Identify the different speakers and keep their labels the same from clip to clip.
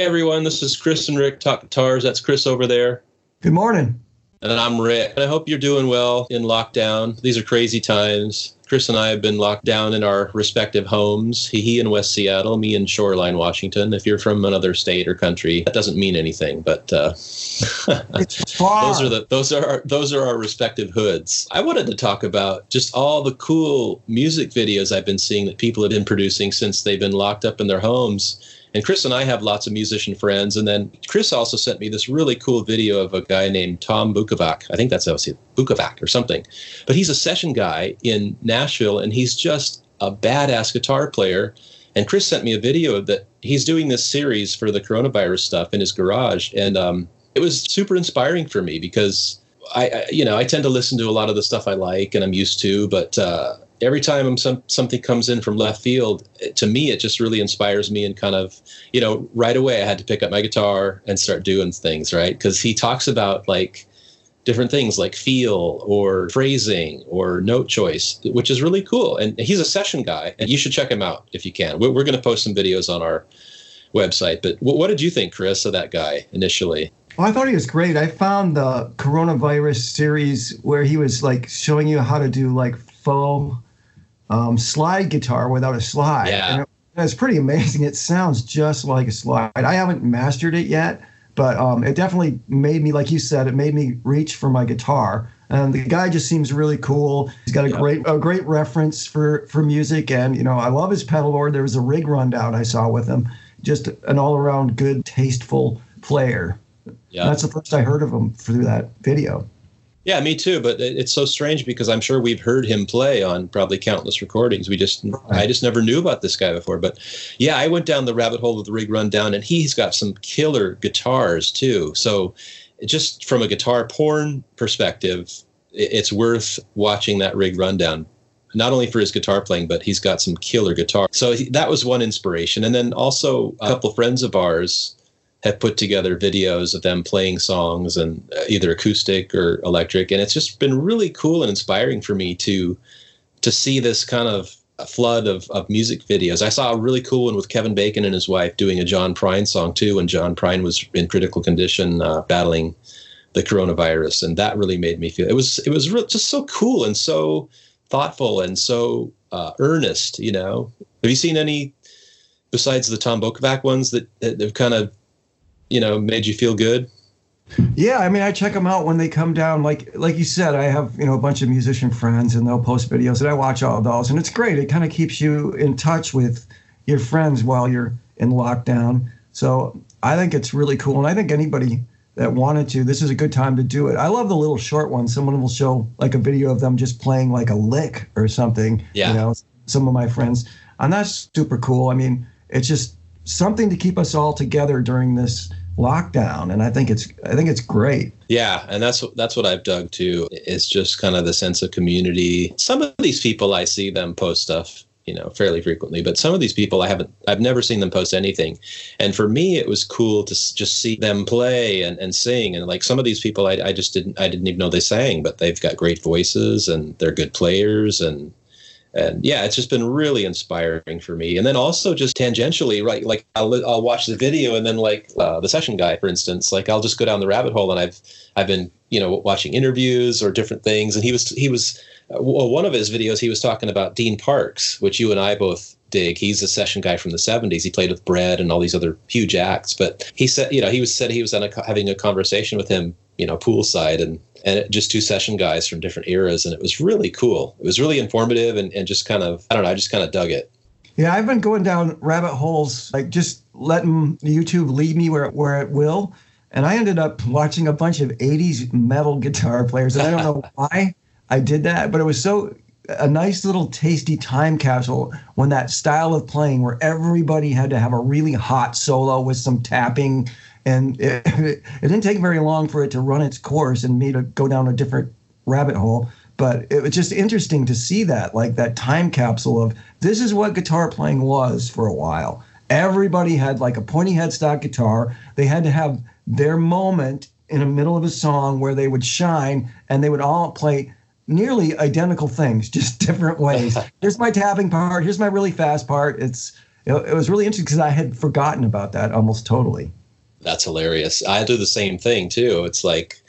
Speaker 1: everyone. This is Chris and Rick Talk Guitars. That's Chris over there.
Speaker 2: Good morning.
Speaker 1: And I'm Rick. And I hope you're doing well in lockdown. These are crazy times. Chris and I have been locked down in our respective homes. He, he in West Seattle, me in Shoreline, Washington. If you're from another state or country, that doesn't mean anything. But uh, those are the those are our, those are our respective hoods. I wanted to talk about just all the cool music videos I've been seeing that people have been producing since they've been locked up in their homes and Chris and I have lots of musician friends. And then Chris also sent me this really cool video of a guy named Tom Bukovac. I think that's how it's Bukovac or something. But he's a session guy in Nashville, and he's just a badass guitar player. And Chris sent me a video that he's doing this series for the coronavirus stuff in his garage, and um, it was super inspiring for me because I, I, you know, I tend to listen to a lot of the stuff I like and I'm used to, but uh, every time some something comes in from left field, to me it just really inspires me and kind of you know right away I had to pick up my guitar and start doing things right because he talks about like different things like feel or phrasing or note choice, which is really cool. And he's a session guy, and you should check him out if you can. We're, we're going to post some videos on our website. But what, did you think, Chris, of that guy initially?
Speaker 2: Well, I thought he was great. I found the coronavirus series where he was like showing you how to do like faux um, slide guitar without a slide.
Speaker 1: Yeah.
Speaker 2: And it, it's pretty amazing. It sounds just like a slide. I haven't mastered it yet, but um, it definitely made me, like you said, it made me reach for my guitar. And the guy just seems really cool. He's got a yeah. great a great reference for for music, and you know I love his pedal board. There was a rig rundown I saw with him. Just an all around good, tasteful player. Yeah. That's the first I heard of him through that video.
Speaker 1: Yeah, me too. But it's so strange because I'm sure we've heard him play on probably countless recordings. We just. I just never knew about this guy before. But yeah, I went down the rabbit hole of the rig rundown, and he's got some killer guitars too. So just from a guitar porn perspective, it's worth watching that rig rundown. Not only for his guitar playing, but he's got some killer guitar. So that was one inspiration. And then also a couple friends of ours have put together videos of them playing songs and uh, either acoustic or electric. And it's just been really cool and inspiring for me to to see this kind of flood of, of music videos. I saw a really cool one with Kevin Bacon and his wife doing a John Prine song too when John Prine was in critical condition uh, battling the coronavirus. And that really made me feel it was it was re- just so cool and so thoughtful and so uh, earnest you know? Have you seen any besides the Tom Bukovac ones that, that have kind of you know made you feel good?
Speaker 2: Yeah, I mean, I check them out when they come down. Like like you said, I have you know a bunch of musician friends, and they'll post videos, and I watch all of those, and it's great. It kind of keeps you in touch with your friends while you're in lockdown. So I think it's really cool, and I think anybody that wanted to, this is a good time to do it. I love the little short ones. Someone will show like a video of them just playing like a lick or something.
Speaker 1: Yeah.
Speaker 2: You know, some of my friends, and that's super cool. I mean, it's just something to keep us all together during this lockdown and i think it's i think it's great.
Speaker 1: Yeah and that's that's what i've dug too it's just kind of the sense of community. Some of these people i see them post stuff you know fairly frequently but some of these people i haven't i've never seen them post anything. And for me it was cool to just see them play and, and sing. And like some of these people I, I just didn't i didn't even know they sang but they've got great voices and they're good players and and yeah, it's just been really inspiring for me. And then also just tangentially, right? Like I'll I'll watch the video, and then like uh, the session guy, for instance, like I'll just go down the rabbit hole, and I've I've been you know watching interviews or different things, and he was he was uh, one of his videos he was talking about Dean Parks, which you and I both dig. He's a session guy from the 70s. He played with Bread and all these other huge acts. But he said, you know, he was said he was a, having a conversation with him, you know, poolside and and just two session guys from different eras. And it was really cool. It was really informative and, and just kind of, I don't know, I just kind of dug it.
Speaker 2: Yeah, I've been going down rabbit holes, like just letting YouTube lead me where, where it will. And I ended up watching a bunch of 80s metal guitar players. And I don't know why I did that, but it was so a nice little tasty time capsule when that style of playing where everybody had to have a really hot solo with some tapping and it, it, didn't take very long for it to run its course and me to go down a different rabbit hole but it was just interesting to see that like that time capsule of this is what guitar playing was for a while. Everybody had like a pointy headstock guitar. They had to have their moment in the middle of a song where they would shine and they would all play nearly identical things just different ways here's my tapping part here's my really fast part it's it, it was really interesting because I had forgotten about that almost totally.
Speaker 1: That's hilarious. I do the same thing too. It's like,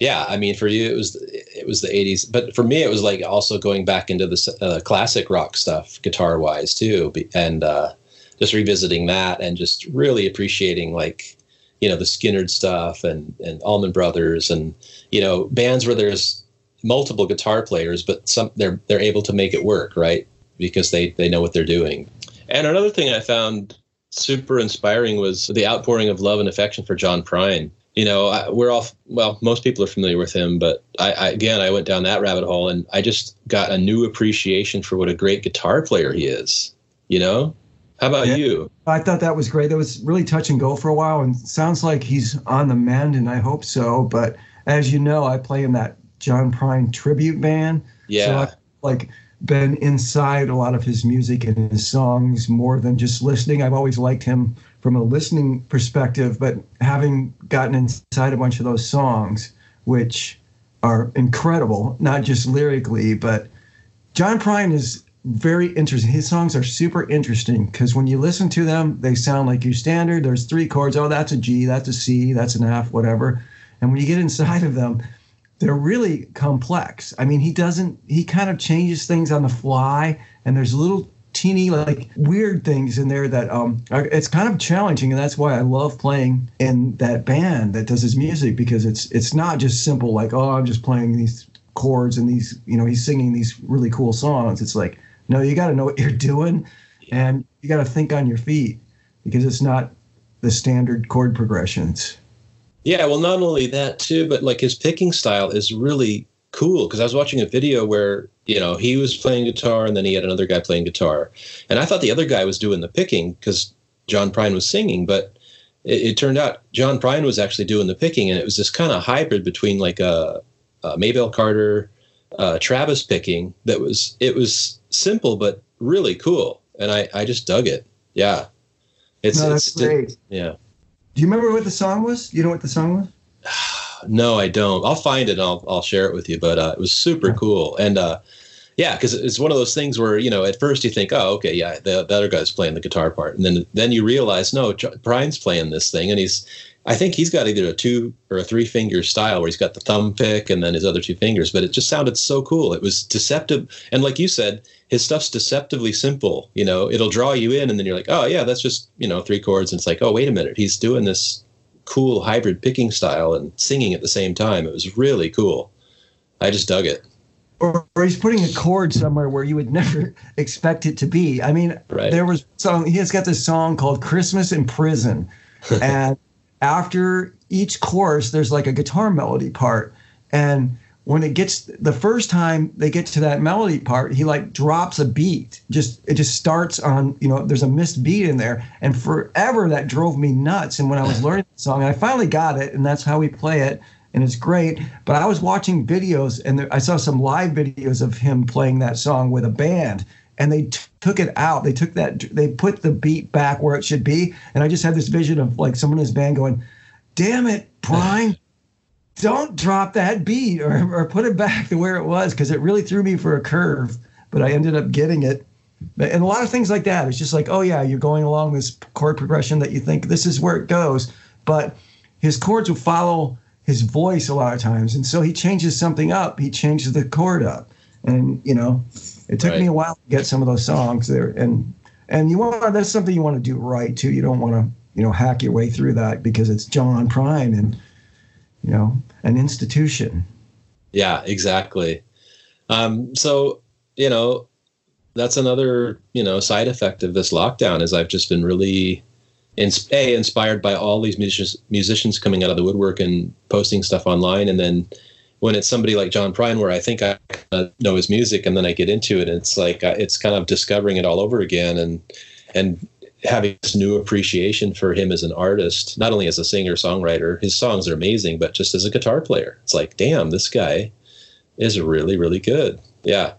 Speaker 1: yeah, I mean, for you it was it was the '80s, but for me it was like also going back into the uh, classic rock stuff, guitar wise too, and uh, just revisiting that and just really appreciating like you know the Skynyrd stuff and and Allman Brothers and you know bands where there's multiple guitar players, but some they're they're able to make it work, right? Because they they know what they're doing. And another thing I found super inspiring was the outpouring of love and affection for John Prine. You know, I, we're all well, most people are familiar with him, but I, I again I went down that rabbit hole and I just got a new appreciation for what a great guitar player he is. You know, how about yeah. you?
Speaker 2: I thought that was great. That was really touch and go for a while, and sounds like he's on the mend, and I hope so. But as you know, I play in that John Prine tribute band.
Speaker 1: Yeah. So
Speaker 2: I've, like been inside a lot of his music and his songs more than just listening. I've always liked him from a listening perspective, but having gotten inside a bunch of those songs, which are incredible, not just lyrically, but John Prine is very interesting. His songs are super interesting because when you listen to them, they sound like your standard. There's three chords. Oh, that's a G, that's a C, that's an F, whatever. And when you get inside of them, they're really complex. I mean, he doesn't, he kind of changes things on the fly, and there's little teeny, like weird things in there that um, are, it's kind of challenging. And that's why I love playing in that band that does his music because it's, it's not just simple, like, oh, I'm just playing these chords and these, you know, he's singing these really cool songs. It's like, no, you got to know what you're doing and you got to think on your feet because it's not the standard chord progressions.
Speaker 1: Yeah, well, not only that too, but like his picking style is really cool because I was watching a video where you know he was playing guitar and then he had another guy playing guitar, and I thought the other guy was doing the picking because John Prine was singing, but it, it, turned out John Prine was actually doing the picking, and it was this kind of hybrid between like a, a Maybelle Carter, uh, Travis picking that was it was simple but really cool, and I I just dug it. Yeah,
Speaker 2: it's no, that's it's, great.
Speaker 1: yeah.
Speaker 2: Do you remember what the song was? You know what the song was?
Speaker 1: no, I don't. I'll find it and I'll I'll share it with you. But uh, it was super cool, and uh, yeah, because it's one of those things where you know at first you think, oh, okay, yeah, the, the other guy's playing the guitar part, and then then you realize, no, Prine's playing this thing, and he's I think he's got either a two or a three finger style where he's got the thumb pick and then his other two fingers, but it just sounded so cool. It was deceptive. And like you said, his stuff's deceptively simple. You know, it'll draw you in and then you're like, oh, yeah, that's just, you know, three chords. And it's like, oh, wait a minute. He's doing this cool hybrid picking style and singing at the same time. It was really cool. I just dug it.
Speaker 2: Or, or he's putting a chord somewhere where you would never expect it to be. I mean, right. there was song, he has got this song called Christmas in Prison. and after each chorus, there's like a guitar melody part. And when it gets the first time they get to that melody part, he like drops a beat. Just it just starts on, you know, there's a missed beat in there. And forever that drove me nuts. And when I was learning the song, I finally got it, and that's how we play it. And it's great. But I was watching videos and there, I saw some live videos of him playing that song with a band and they t- took it out. They took that, they put the beat back where it should be. And I just had this vision of like someone in his band going, damn it, Prine, don't drop that beat or, or put it back to where it was because it really threw me for a curve. But I ended up getting it. And a lot of things like that. It's just like, oh, yeah, you're going along this chord progression that you think this is where it goes. But his chords will follow his voice a lot of times. And so he changes something up, he changes the chord up. And, you know, it took right. me a while to get some of those songs there, and and you want that's something you want to do right too. You don't want to you know hack your way through that because it's John Prine and you know an institution.
Speaker 1: Yeah, exactly. Um, so you know that's another you know side effect of this lockdown is I've just been really in, a inspired by all these musicians musicians coming out of the woodwork and posting stuff online, and then when it's somebody like John Prine, where I think I know his music, and then I get into it, and it's like uh, it's kind of discovering it all over again, and and having this new appreciation for him as an artist, not only as a singer songwriter. His songs are amazing, but just as a guitar player, it's like, damn, this guy is really really good. Yeah.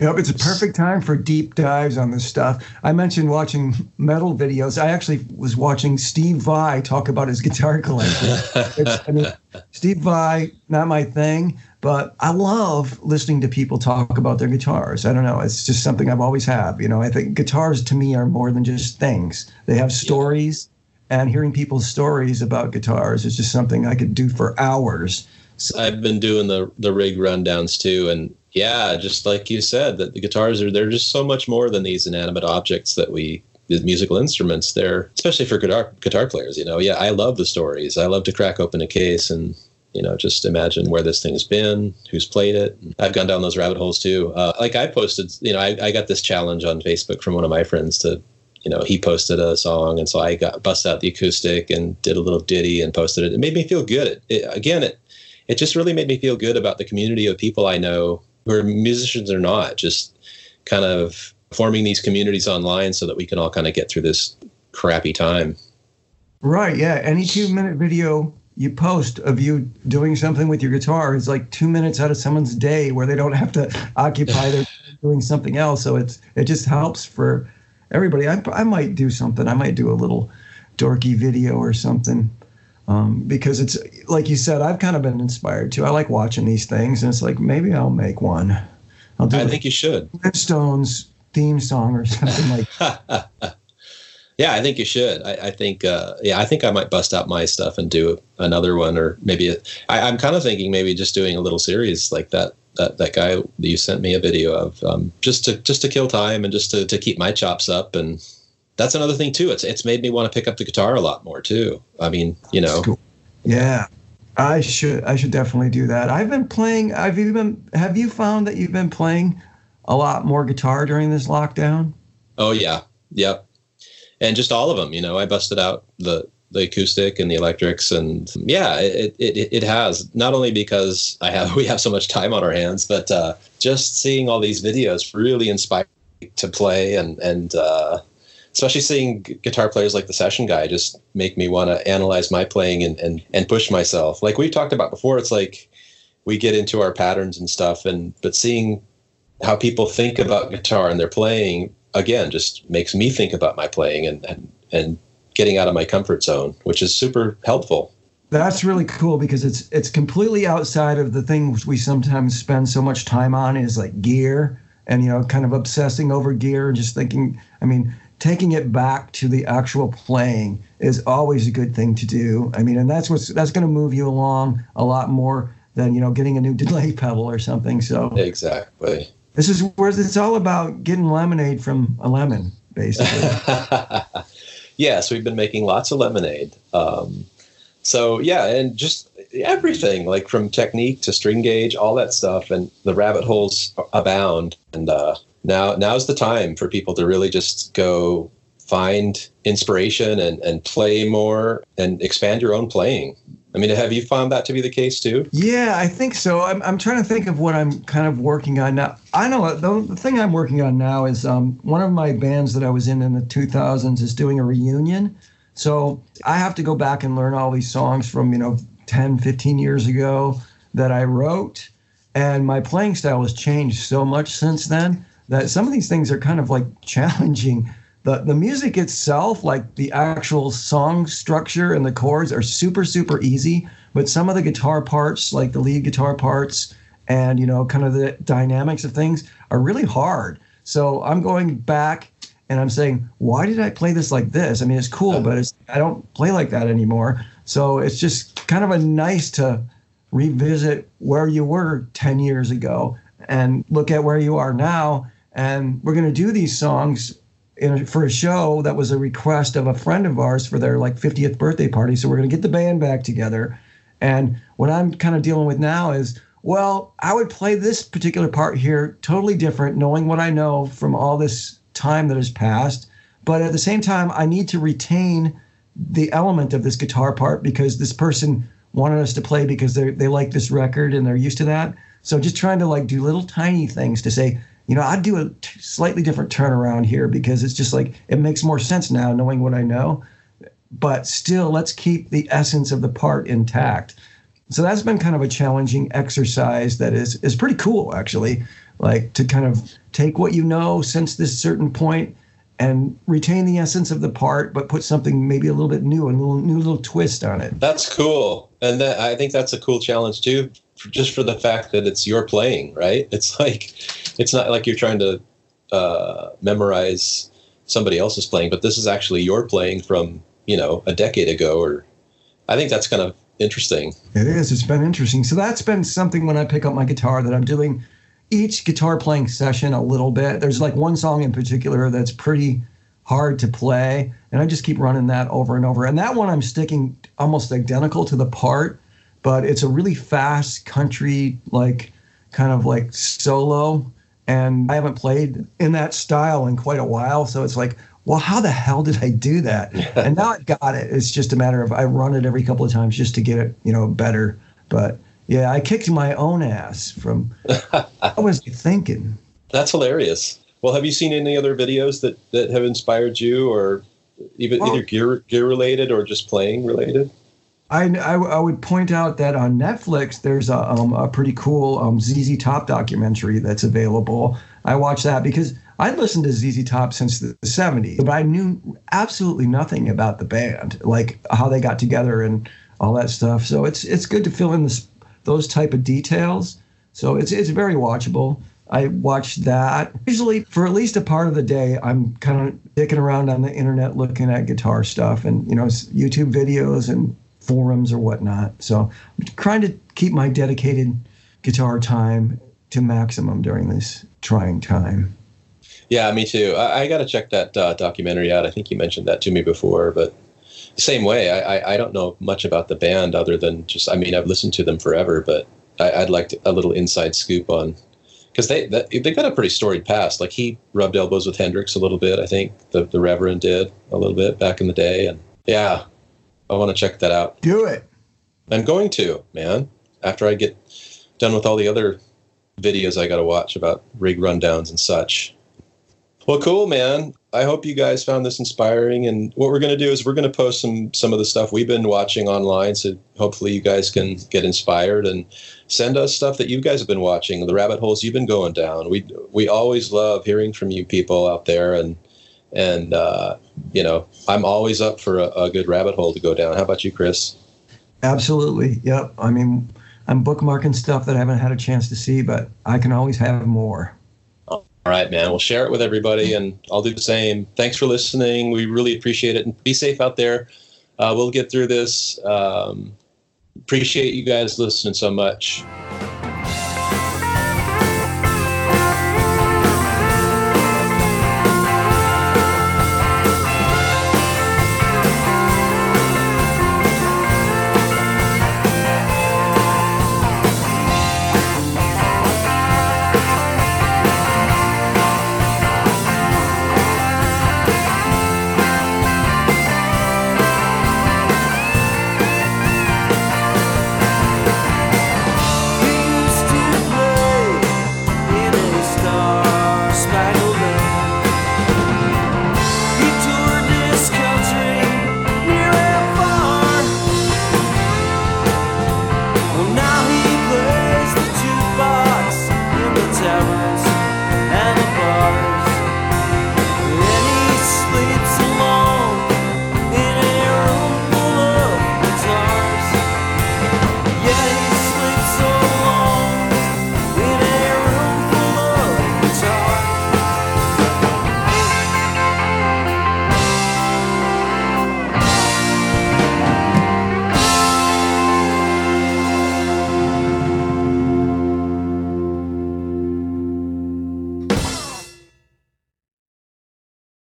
Speaker 2: Yep, it's a perfect time for deep dives on this stuff. I mentioned watching metal videos. I actually was watching Steve Vai talk about his guitar collection. I mean, Steve Vai, not my thing, but I love listening to people talk about their guitars. I don't know, it's just something I've always had. You know, I think guitars to me are more than just things. They have stories, and hearing people's stories about guitars is just something I could do for hours.
Speaker 1: So, I've been doing the the rig rundowns too, and yeah, just like you said, that the guitars are they're just so much more than these inanimate objects that we the musical instruments. They're especially for guitar guitar players. You know, yeah, I love the stories. I love to crack open a case and you know just imagine where this thing's been, who's played it. I've gone down those rabbit holes too. Uh, like I posted, you know, I, I got this challenge on Facebook from one of my friends to you know, he posted a song, and so I got bust out the acoustic and did a little ditty and posted it. It made me feel good. It, it, again, it it just really made me feel good about the community of people I know who are musicians or not, just kind of forming these communities online so that we can all kind of get through this crappy time.
Speaker 2: Right. Yeah. Any two minute video you post of you doing something with your guitar is like two minutes out of someone's day where they don't have to occupy their doing something else. So it's it just helps for everybody. I, I might do something. I might do a little dorky video or something um, because it's like you said, I've kind of been inspired too. I like watching these things, and it's like maybe I'll make one.
Speaker 1: I'll do I think you should.
Speaker 2: Stones theme song or something like. that.
Speaker 1: yeah, I think you should. I, I think, uh, yeah, I think I might bust out my stuff and do another one, or maybe I, I'm kind of thinking maybe just doing a little series like that. That, that guy that you sent me a video of um, just to just to kill time and just to, to keep my chops up and that's another thing too. It's it's made me want to pick up the guitar a lot more too. I mean, you know. Cool.
Speaker 2: Yeah. I should I should definitely do that. I've been playing I've even have you found that you've been playing a lot more guitar during this lockdown?
Speaker 1: Oh yeah. Yep. And just all of them, you know, I busted out the the acoustic and the electrics and yeah it, it, it has not only because i have we have so much time on our hands but uh, just seeing all these videos really inspired to play and and uh, especially seeing guitar players like the session guy just make me want to analyze my playing and, and and push myself. Like we've talked about before it's like we get into our patterns and stuff and but seeing how people think about guitar and their playing again just makes me think about my playing and and, and getting out of my comfort zone which is super helpful.
Speaker 2: That's really cool because it's it's completely outside of the things we sometimes spend so much time on is like gear and you know kind of obsessing over gear and just thinking i mean taking it back to the actual playing is always a good thing to do. I mean, and that's what's that's going to move you along a lot more than you know getting a new delay pedal or something. So
Speaker 1: exactly,
Speaker 2: this is where it's all about getting lemonade from a lemon, basically.
Speaker 1: yes, we've been making lots of lemonade. Um, so yeah, and just everything like from technique to string gauge, all that stuff, and the rabbit holes abound. And uh, now now's the time for people to really just go find inspiration and, and play more and expand your own playing. I mean, have you found that to be the case too?
Speaker 2: Yeah, I think so. I'm, I'm trying to think of what I'm kind of working on now. I know the, the thing I'm working on now is um, one of my bands that I was in in the 2000s is doing a reunion. So I have to go back and learn all these songs from, you know, 10, 15 years ago that I wrote. And my playing style has changed so much since then that some of these things are kind of like challenging. The, the music itself, like the actual song structure and the chords, are super, super easy. But some of the guitar parts, like the lead guitar parts and, you know, kind of the dynamics of things, are really hard. So I'm going back and I'm saying, why did I play this like this? I mean, it's cool, but it's, I don't play like that anymore. So it's just kind of a nice to revisit where you were 10 years ago and look at where you are now and we're going to do these songs a, for a show that was a request of a friend of ours for their like 50th birthday party. So we're going to get the band back together. And what I'm kind of dealing with now is, well, I would play this particular part here totally different, knowing what I know from all this time that has passed. But at the same time, I need to retain the element of this guitar part because this person wanted us to play because they they like this record and they're used to that. So just trying to like do little tiny things to say, you know, I'd do a t- slightly different turnaround here because it's just like it makes more sense now knowing what I know. But still, let's keep the essence of the part intact. So that's been kind of a challenging exercise that is is pretty cool actually, like to kind of take what you know since this certain point and retain the essence of the part, but put something maybe a little bit new, a little new little twist on it.
Speaker 1: That's cool, and that, I think that's a cool challenge too, just for the fact that it's your playing, right? It's like, it's not like you're trying to uh, memorize somebody else's playing, but this is actually your playing from you know a decade ago, or I think that's kind of interesting.
Speaker 2: It is. It's been interesting. So that's been something when I pick up my guitar that I'm doing each guitar playing session a little bit. There's like one song in particular that's pretty hard to play, and I just keep running that over and over. And that one I'm sticking almost identical to the part, but it's a really fast country, like kind of like solo. And I haven't played in that style in quite a while. So it's like, well, how the hell did I do that? and now I've got it. It's just a matter of I run it every couple of times just to get it, you know, better. But yeah, I kicked my own ass from. I was thinking.
Speaker 1: That's hilarious. Well, have you seen any other videos that that have inspired you, or even well, either gear gear related or just playing related?
Speaker 2: I, I, I, would point out that on Netflix there's a, um, a pretty cool um, ZZ Top documentary that's available. I watched that because I'd listened to ZZ Top since the 70s, but I knew absolutely nothing about the band, like how they got together and all that stuff. So it's it's good to fill in this those type of details. So it's it's very watchable. I watch that. Usually for at least a part of the day, I'm kind of dicking around on the internet looking at guitar stuff and you know YouTube videos and forums or whatnot. So I'm trying to keep my dedicated guitar time to maximum during this trying time.
Speaker 1: Yeah, me too. I, I got to check that uh, documentary out. I think you mentioned that to me before, but same way. I, I don't know much about the band other than just I mean I've listened to them forever, but I, would like to, a little inside scoop on because they they got a pretty storied past. Like he rubbed elbows with Hendrix a little bit. I think the the Reverend did a little bit back in the day, and yeah, I want to check that out.
Speaker 2: Do it.
Speaker 1: I'm going to man after I get done with all the other videos I got to watch about rig rundowns and such. Well, cool, man. I hope you guys found this inspiring. And what we're going to do is we're going to post some some of the stuff we've been watching online, so hopefully you guys can get inspired and send us stuff that you guys have been watching, the rabbit holes you've been going down. We we always love hearing from you people out there, and and uh, you know I'm always up for a, a good rabbit hole to go down. How about you, Chris?
Speaker 2: Absolutely. Yep. I mean, I'm bookmarking stuff that I haven't had a chance to see, but I can always have more.
Speaker 1: All right, man. We'll share it with everybody, and I'll do the same. Thanks for listening. We really appreciate it, and be safe out there. Uh, we'll get through this. Um, appreciate you guys listening so much.